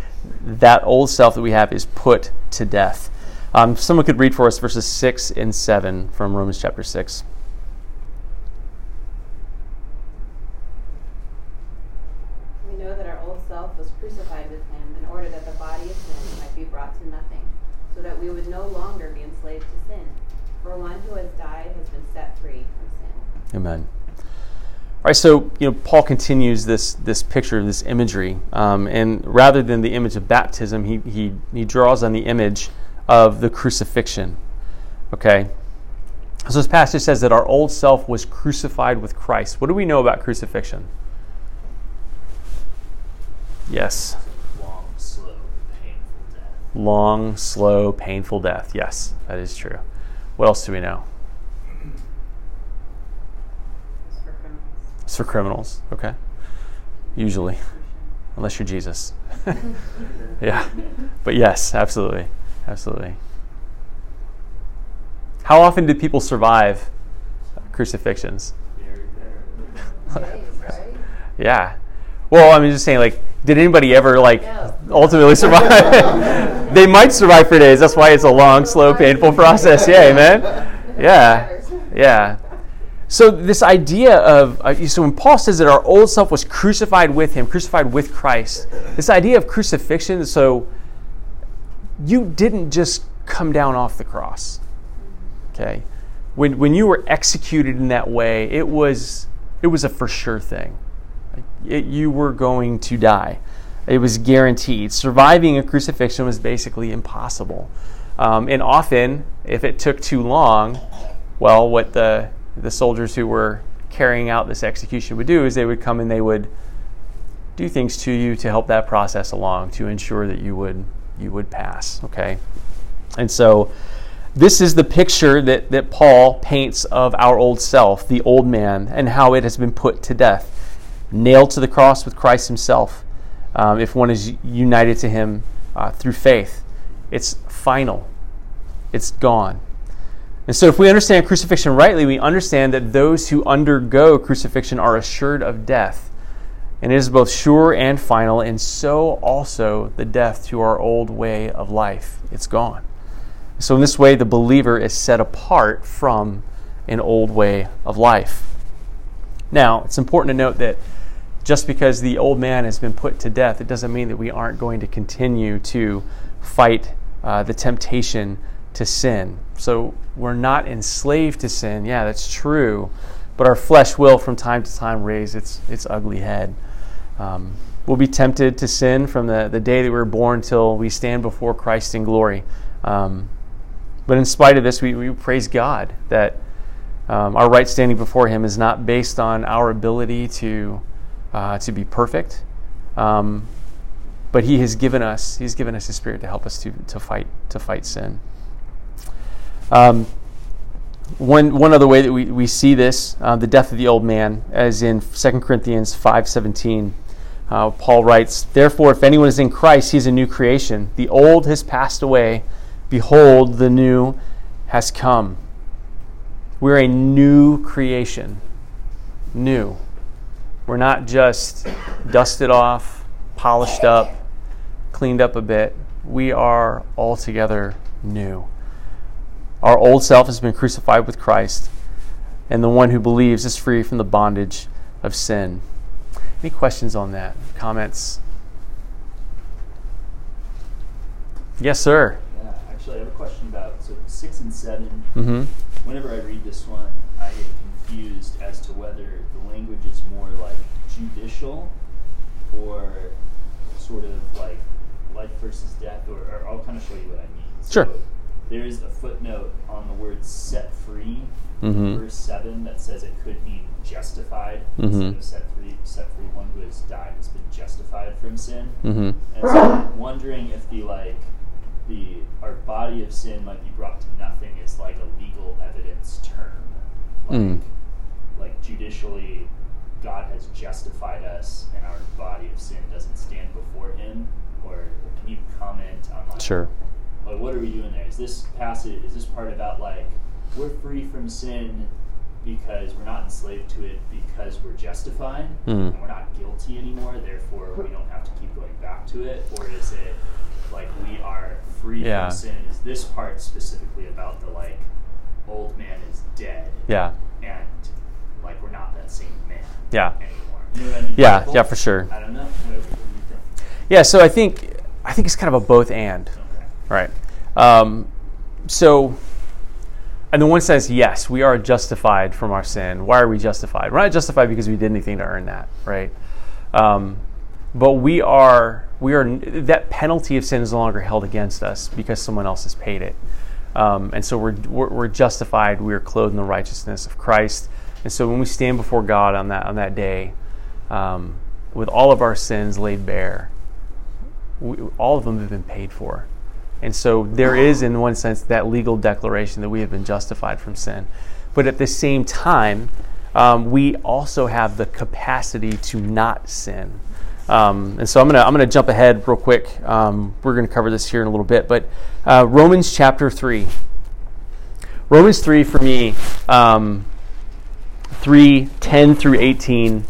that old self that we have is put to death. Um, someone could read for us verses 6 and 7 from Romans chapter 6. We know that our old self was crucified with him in order that the body of sin might be brought to nothing, so that we would no longer be enslaved to sin. For one who has died has been set free from sin. Amen. All right, so you know Paul continues this this picture, of this imagery, um, and rather than the image of baptism, he, he he draws on the image of the crucifixion. Okay, so this passage says that our old self was crucified with Christ. What do we know about crucifixion? Yes, Long, slow, painful death. long, slow, painful death. Yes, that is true. What else do we know? It's for criminals. It's for criminals. Okay, usually, unless you're Jesus. yeah, but yes, absolutely, absolutely. How often do people survive crucifixions? Yeah. Well, I'm just saying, like, did anybody ever like No. ultimately survive? they might survive for days. That's why it's a long, slow, painful process. Yeah, amen. Yeah, yeah. So this idea of uh, so when Paul says that our old self was crucified with him, crucified with Christ, this idea of crucifixion. So you didn't just come down off the cross. Okay, when when you were executed in that way, it was it was a for sure thing. It, you were going to die. It was guaranteed. Surviving a crucifixion was basically impossible. Um, and often, if it took too long, well, what the the soldiers who were carrying out this execution would do is they would come and they would do things to you to help that process along to ensure that you would you would pass. Okay, and so this is the picture that, that Paul paints of our old self, the old man, and how it has been put to death, nailed to the cross with Christ Himself. Um, if one is united to Him uh, through faith, it's final, it's gone. And so, if we understand crucifixion rightly, we understand that those who undergo crucifixion are assured of death. And it is both sure and final, and so also the death to our old way of life. It's gone. So, in this way, the believer is set apart from an old way of life. Now, it's important to note that just because the old man has been put to death, it doesn't mean that we aren't going to continue to fight uh, the temptation to sin. So, we're not enslaved to sin. Yeah, that's true. But our flesh will, from time to time, raise its, its ugly head. Um, we'll be tempted to sin from the, the day that we were born till we stand before Christ in glory. Um, but in spite of this, we, we praise God that um, our right standing before Him is not based on our ability to, uh, to be perfect. Um, but He has given us He's given us His Spirit to help us to, to fight to fight sin. Um, one, one other way that we, we see this, uh, the death of the old man, as in 2 Corinthians 5.17. Uh, Paul writes, Therefore, if anyone is in Christ, he is a new creation. The old has passed away. Behold, the new has come. We're a new creation. New. We're not just dusted off, polished up, cleaned up a bit. We are altogether new. Our old self has been crucified with Christ, and the one who believes is free from the bondage of sin. Any questions on that? Comments? Yes, sir. Yeah, actually, I have a question about so six and seven. Mm-hmm. Whenever I read this one, I get confused as to whether the language is more like judicial or sort of like life versus death, or, or I'll kind of show you what I mean. Sure. There is a footnote on the word set free, Mhm. verse 7, that says it could mean justified Mhm. instead of set free. Set free, one who has died has been justified from sin. Mm-hmm. And so I'm wondering if the like the our body of sin might be brought to nothing is like a legal evidence term. Like, Mm. like judicially God has justified us and our body of sin doesn't stand before him or can you comment on like Sure. Like what are we doing there? Is this passage is this part about like we're free from sin because we're not enslaved to it because we're justified Mm. and we're not guilty anymore, therefore we don't have to keep going back to it? Or is it like we are free Yeah. from sin? Is this part specifically about the like old man is dead Yeah. and like we're not that same man Yeah. anymore? You know I mean? Yeah. Yeah, for sure. I don't know. What, what do you Yeah, so I think I think it's kind of a both and. Right? Um, so, in the one sense, yes, we are justified from our sin. Why are we justified? We're not justified because we did anything to earn that, right? Um, but we are we are that penalty of sin is no longer held against us because someone else has paid it, um, and so we're, we're we're justified. We are clothed in the righteousness of Christ, and so when we stand before God on that on that day, um, with all of our sins laid bare, we, all of them have been paid for. And so there is, in one sense, that legal declaration that we have been justified from sin. But at the same time, um, we also have the capacity to not sin. Um, and so I'm going to I'm gonna jump ahead real quick. Um, we're going to cover this here in a little bit. But uh, Romans chapter 3. Romans 3 for me, um, 3, 10 through 18,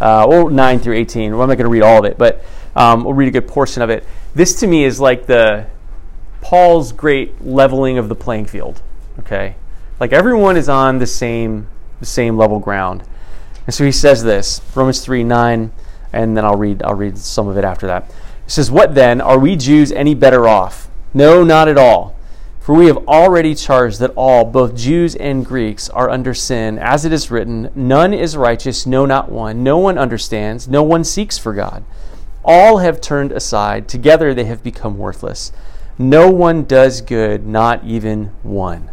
uh, or 9 through 18. Well, I'm not going to read all of it, but um, we'll read a good portion of it. This to me is like the Paul's great leveling of the playing field. Okay, like everyone is on the same the same level ground, and so he says this Romans three nine, and then I'll read I'll read some of it after that. It says, "What then are we Jews any better off? No, not at all." For we have already charged that all, both Jews and Greeks, are under sin, as it is written, None is righteous, no, not one. No one understands, no one seeks for God. All have turned aside, together they have become worthless. No one does good, not even one.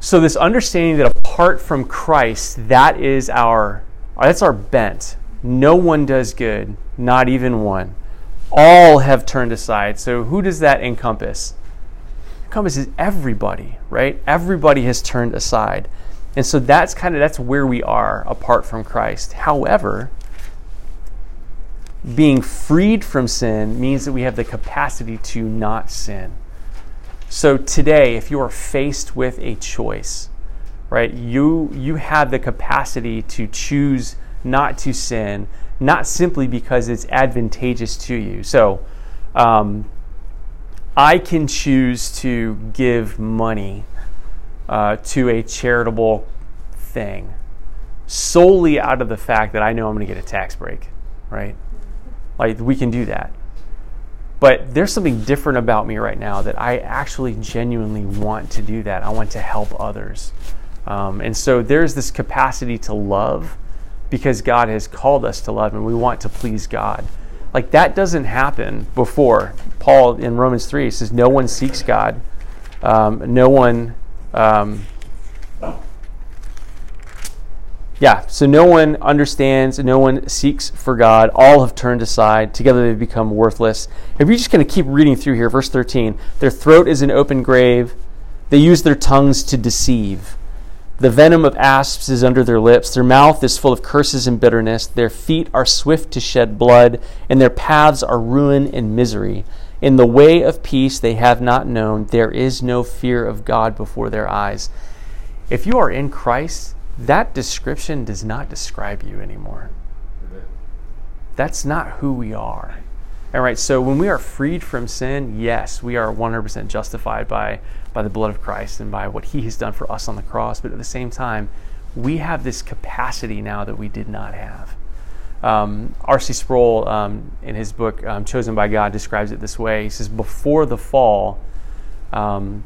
So this understanding that apart from Christ, that is our that's our bent. No one does good, not even one. All have turned aside. So who does that encompass? Encompasses everybody, right? Everybody has turned aside. And so that's kind of that's where we are apart from Christ. However, being freed from sin means that we have the capacity to not sin. So today, if you are faced with a choice, right, you you have the capacity to choose not to sin, not simply because it's advantageous to you. So, um, I can choose to give money uh, to a charitable thing solely out of the fact that I know I'm going to get a tax break, right? Like we can do that. But there's something different about me right now that I actually genuinely want to do that. I want to help others. Um, and so there's this capacity to love because God has called us to love and we want to please God. Like that doesn't happen before. Paul in Romans 3 says, No one seeks God. Um, no one. Um, yeah, so no one understands, no one seeks for God. All have turned aside. Together they've become worthless. If you're just going to keep reading through here, verse 13 their throat is an open grave. They use their tongues to deceive. The venom of asps is under their lips. Their mouth is full of curses and bitterness. Their feet are swift to shed blood, and their paths are ruin and misery. In the way of peace they have not known. There is no fear of God before their eyes. If you are in Christ, that description does not describe you anymore. That's not who we are. All right, so when we are freed from sin, yes, we are 100% justified by, by the blood of Christ and by what he has done for us on the cross. But at the same time, we have this capacity now that we did not have. Um, R.C. Sproul, um, in his book um, Chosen by God, describes it this way. He says, Before the fall, um,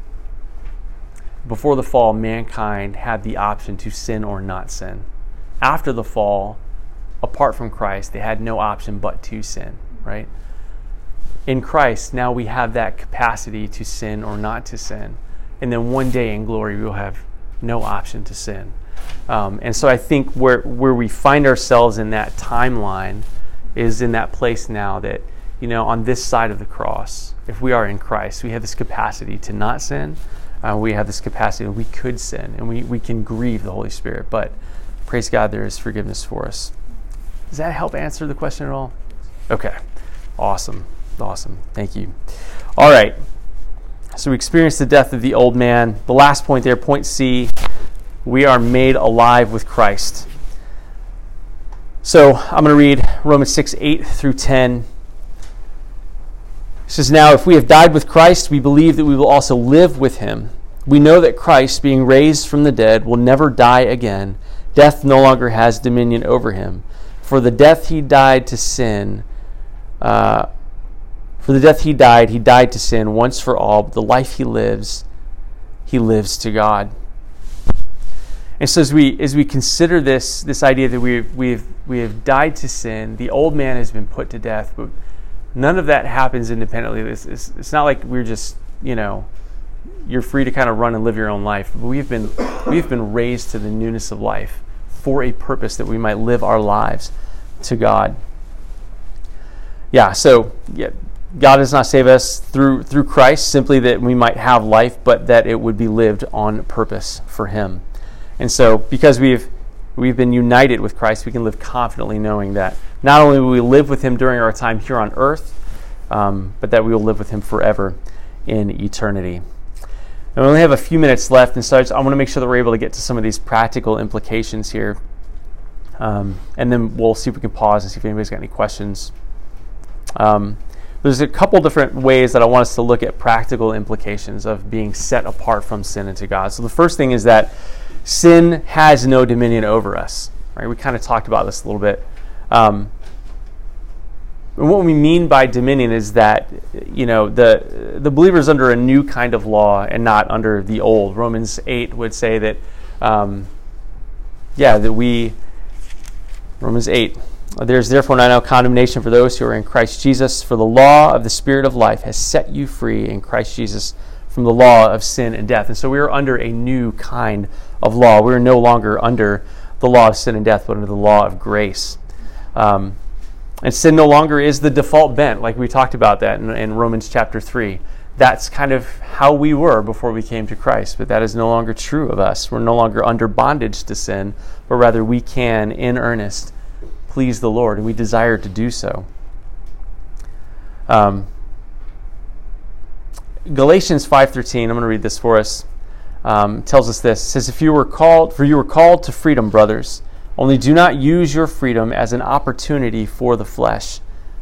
before the fall, mankind had the option to sin or not sin. After the fall, apart from Christ, they had no option but to sin, right? In Christ, now we have that capacity to sin or not to sin. And then one day in glory, we'll have no option to sin. Um, and so I think where, where we find ourselves in that timeline is in that place now that, you know, on this side of the cross, if we are in Christ, we have this capacity to not sin. Uh, we have this capacity, we could sin, and we, we can grieve the Holy Spirit. But praise God, there is forgiveness for us. Does that help answer the question at all? Okay. Awesome. Awesome. Thank you. All right. So we experienced the death of the old man. The last point there, point C, we are made alive with Christ. So I'm going to read Romans 6 8 through 10. It says, Now, if we have died with Christ, we believe that we will also live with him. We know that Christ, being raised from the dead, will never die again. Death no longer has dominion over him. For the death he died to sin, uh, for the death he died, he died to sin once for all, but the life he lives, he lives to God. And so as we as we consider this this idea that we've we've we have died to sin, the old man has been put to death, but none of that happens independently. It's, it's, it's not like we're just you know you're free to kind of run and live your own life. But we've been we've been raised to the newness of life for a purpose that we might live our lives to God. Yeah, so yeah, God does not save us through through Christ simply that we might have life, but that it would be lived on purpose for Him. And so, because we've we've been united with Christ, we can live confidently knowing that not only will we live with Him during our time here on earth, um, but that we will live with Him forever in eternity. And we only have a few minutes left, and so I, just, I want to make sure that we're able to get to some of these practical implications here. Um, and then we'll see if we can pause and see if anybody's got any questions. Um, there's a couple different ways that I want us to look at practical implications of being set apart from sin into God. So the first thing is that sin has no dominion over us. Right? We kind of talked about this a little bit. Um, what we mean by dominion is that you know the the believer is under a new kind of law and not under the old. Romans eight would say that, um, yeah, that we. Romans eight. There's therefore now condemnation for those who are in Christ Jesus, for the law of the Spirit of life has set you free in Christ Jesus from the law of sin and death. And so we are under a new kind of law. We are no longer under the law of sin and death, but under the law of grace. Um, and sin no longer is the default bent, like we talked about that in, in, Romans chapter 3. That's kind of how we were before we came to Christ, but that is no longer true of us. We're no longer under bondage to sin, but rather we can, in earnest, please the Lord, and we desire to do so. Um, Galatians 5:13, I'm going to read this for us. Um, tells us this. It says, "If you were called, for you were called to freedom, brothers." Only do not use your freedom as an opportunity for the flesh,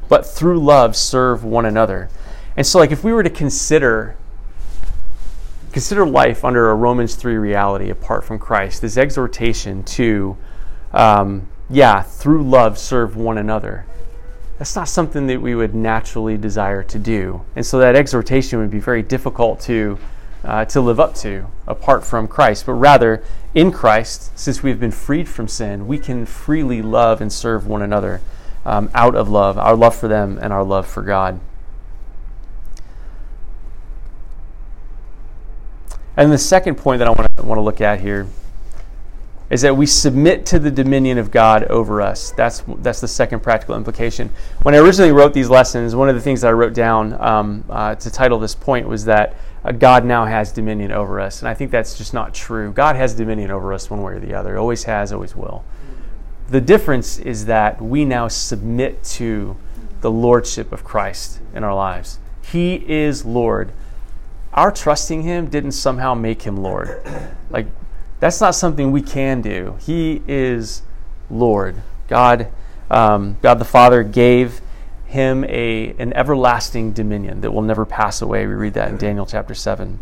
but through love serve one another. And so, like, if we were to consider consider life under a Romans three reality apart from Christ, this exhortation to, um, yeah, through love serve one another. That's not something that we would naturally desire to do, and so that exhortation would be very difficult to uh, to live up to apart from Christ, but rather in Christ, since we've been freed from sin, we can freely love and serve one another um, out of love, our love for them and our love for God. And the second point that I want to, want to look at here is that we submit to the dominion of God over us. That's that's the second practical implication. When I originally wrote these lessons, one of the things that I wrote down um, uh, to title this point was that God now has dominion over us, and I think that's just not true. God has dominion over us one way or the other. Always has, always will. The difference is that we now submit to the lordship of Christ in our lives. He is Lord. Our trusting Him didn't somehow make Him Lord. Like that's not something we can do. He is Lord. God, um, God the Father gave him a, an everlasting dominion that will never pass away. We read that in Daniel chapter 7.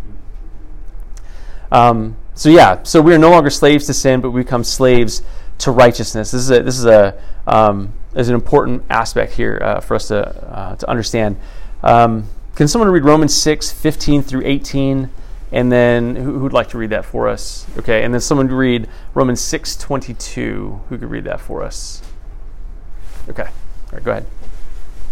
Um, so, yeah, so we are no longer slaves to sin, but we become slaves to righteousness. This is a, this is a, um, is an important aspect here uh, for us to, uh, to understand. Um, can someone read Romans 6, 15 through 18? And then who, would like to read that for us? Okay, and then someone read Romans 6:22. Who could read that for us? Okay. All right, go ahead.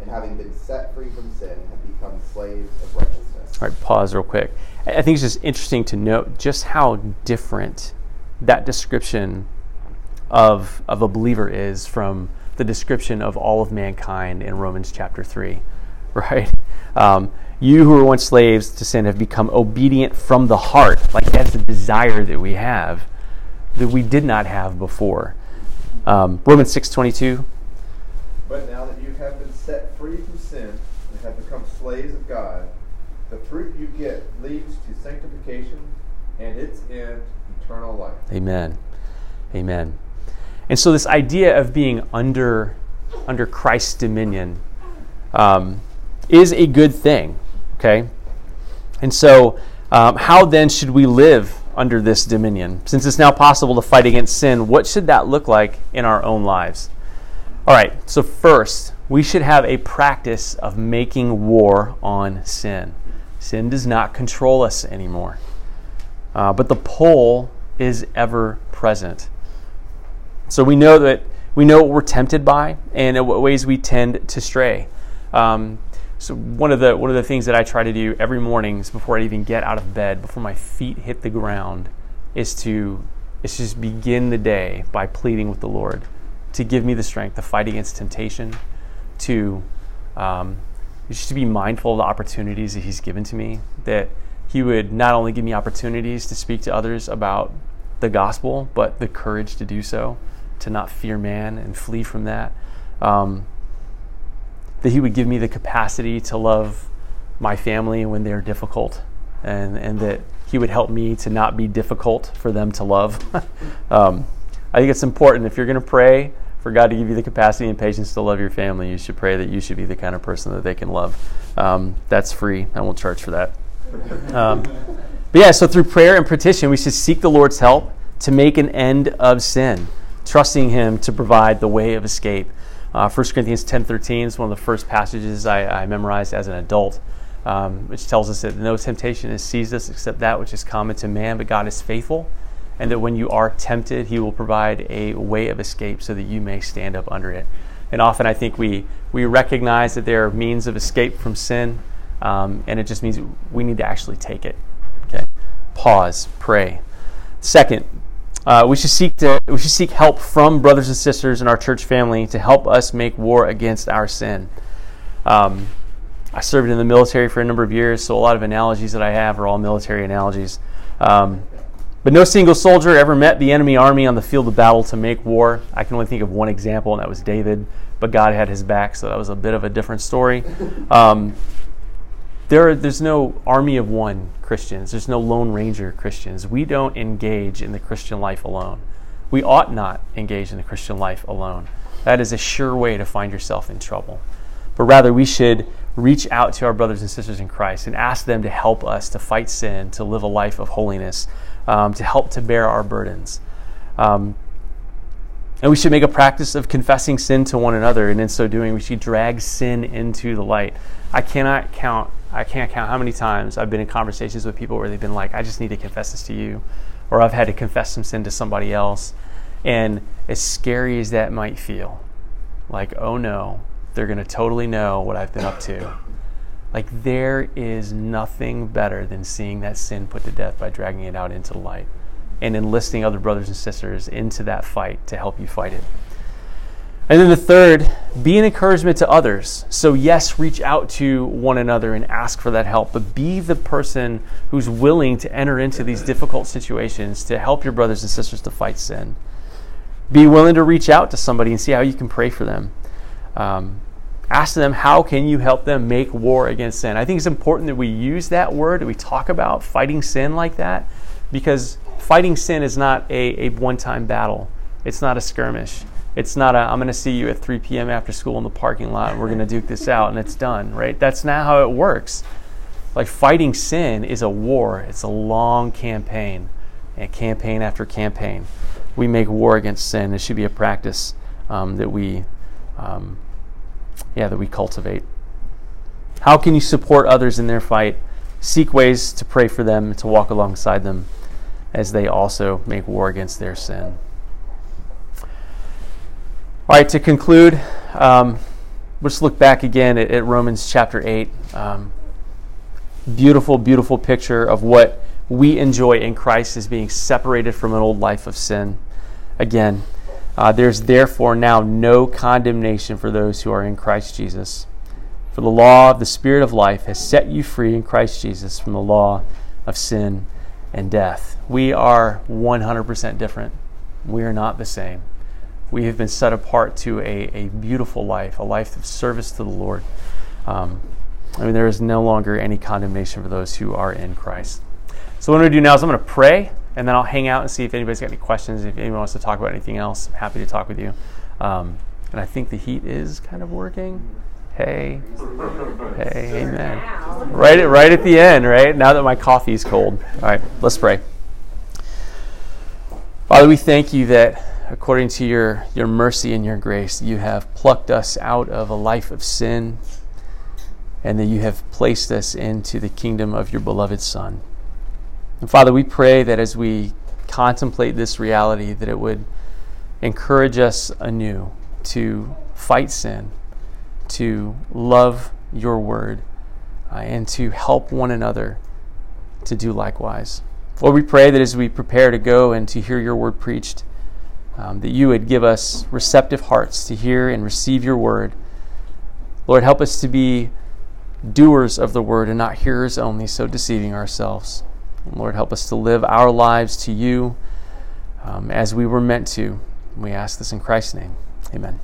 and having been set free from sin, have become slaves of righteousness. All right, pause real quick. I think it's just interesting to note just how different that description of, of a believer is from the description of all of mankind in Romans chapter 3, right? Um, you who were once slaves to sin have become obedient from the heart. Like that's the desire that we have that we did not have before. Um, Romans 6.22. But now that you have been set free from sin and have become slaves of God, the fruit you get leads to sanctification, and its end, eternal life. Amen. Amen. And so this idea of being under under Christ's dominion um, is a good thing. Okay. And so, um, how then should we live under this dominion? Since it's now possible to fight against sin, what should that look like in our own lives? All right. So first, we should have a practice of making war on sin. Sin does not control us anymore, uh, but the pull is ever present. So we know that we know what we're tempted by and what ways we tend to stray. Um, so one of the one of the things that I try to do every mornings before I even get out of bed, before my feet hit the ground, is to is just begin the day by pleading with the Lord to give me the strength to fight against temptation, to um, just to be mindful of the opportunities that He's given to me. That He would not only give me opportunities to speak to others about the gospel, but the courage to do so, to not fear man and flee from that. Um, that He would give me the capacity to love my family when they're difficult, and, and that He would help me to not be difficult for them to love. um, I think it's important if you're going to pray for God to give you the capacity and patience to love your family, you should pray that you should be the kind of person that they can love. Um, that's free. I won't charge for that. Um, but yeah, so through prayer and petition, we should seek the Lord's help to make an end of sin, trusting Him to provide the way of escape. Uh, 1 Corinthians 10.13 is one of the first passages I, I memorized as an adult, um, which tells us that no temptation has seized us except that which is common to man, but God is faithful, and that when you are tempted, He will provide a way of escape so that you may stand up under it. And often I think we, we recognize that there are means of escape from sin, um, and it just means we need to actually take it. Okay, pause, pray. Second, uh, we should seek to we should seek help from brothers and sisters in our church family to help us make war against our sin. Um, I served in the military for a number of years, so a lot of analogies that I have are all military analogies. Um, but no single soldier ever met the enemy army on the field of battle to make war. I can only think of one example, and that was David. But God had his back, so that was a bit of a different story. Um, there, there's no army of one Christians. There's no Lone Ranger Christians. We don't engage in the Christian life alone. We ought not engage in the Christian life alone. That is a sure way to find yourself in trouble. But rather, we should reach out to our brothers and sisters in Christ and ask them to help us to fight sin, to live a life of holiness, um, to help to bear our burdens. Um, and we should make a practice of confessing sin to one another, and in so doing, we should drag sin into the light. I cannot count. I can't count how many times I've been in conversations with people where they've been like, "I just need to confess this to you," or I've had to confess some sin to somebody else. And as scary as that might feel, like, oh no, they're going to totally know what I've been up to. Like, there is nothing better than seeing that sin put to death by dragging it out into the light and enlisting other brothers and sisters into that fight to help you fight it. And then the third, be an encouragement to others. So, yes, reach out to one another and ask for that help, but be the person who's willing to enter into these difficult situations to help your brothers and sisters to fight sin. Be willing to reach out to somebody and see how you can pray for them. Um, ask them how can you help them make war against sin. I think it's important that we use that word, that we talk about fighting sin like that, because fighting sin is not a, a one time battle. It's not a skirmish. It's not a, I'm going to see you at 3 p.m. after school in the parking lot and we're going to duke this out and it's done, right? That's not how it works. Like fighting sin is a war, it's a long campaign, and campaign after campaign. We make war against sin. It should be a practice um, that we, um, yeah, that we cultivate. How can you support others in their fight? Seek ways to pray for them, to walk alongside them as they also make war against their sin. All right, to conclude, um, let's look back again at, at Romans chapter 8. Um, beautiful, beautiful picture of what we enjoy in Christ as being separated from an old life of sin. Again, uh, there's therefore now no condemnation for those who are in Christ Jesus. For the law of the Spirit of life has set you free in Christ Jesus from the law of sin and death. We are 100% different. We are not the same. We have been set apart to a, a beautiful life, a life of service to the Lord. Um, I mean, there is no longer any condemnation for those who are in Christ. So what I'm going to do now is I'm going to pray, and then I'll hang out and see if anybody's got any questions. If anyone wants to talk about anything else, I'm happy to talk with you. Um, and I think the heat is kind of working. Hey, hey, amen. Right at right at the end, right now that my coffee's cold. All right, let's pray. Father, we thank you that according to your, your mercy and your grace, you have plucked us out of a life of sin and that you have placed us into the kingdom of your beloved Son. And Father, we pray that as we contemplate this reality, that it would encourage us anew to fight sin, to love your word, uh, and to help one another to do likewise. Lord, we pray that as we prepare to go and to hear your word preached, um, that you would give us receptive hearts to hear and receive your word. Lord, help us to be doers of the word and not hearers only, so deceiving ourselves. Lord, help us to live our lives to you um, as we were meant to. We ask this in Christ's name. Amen.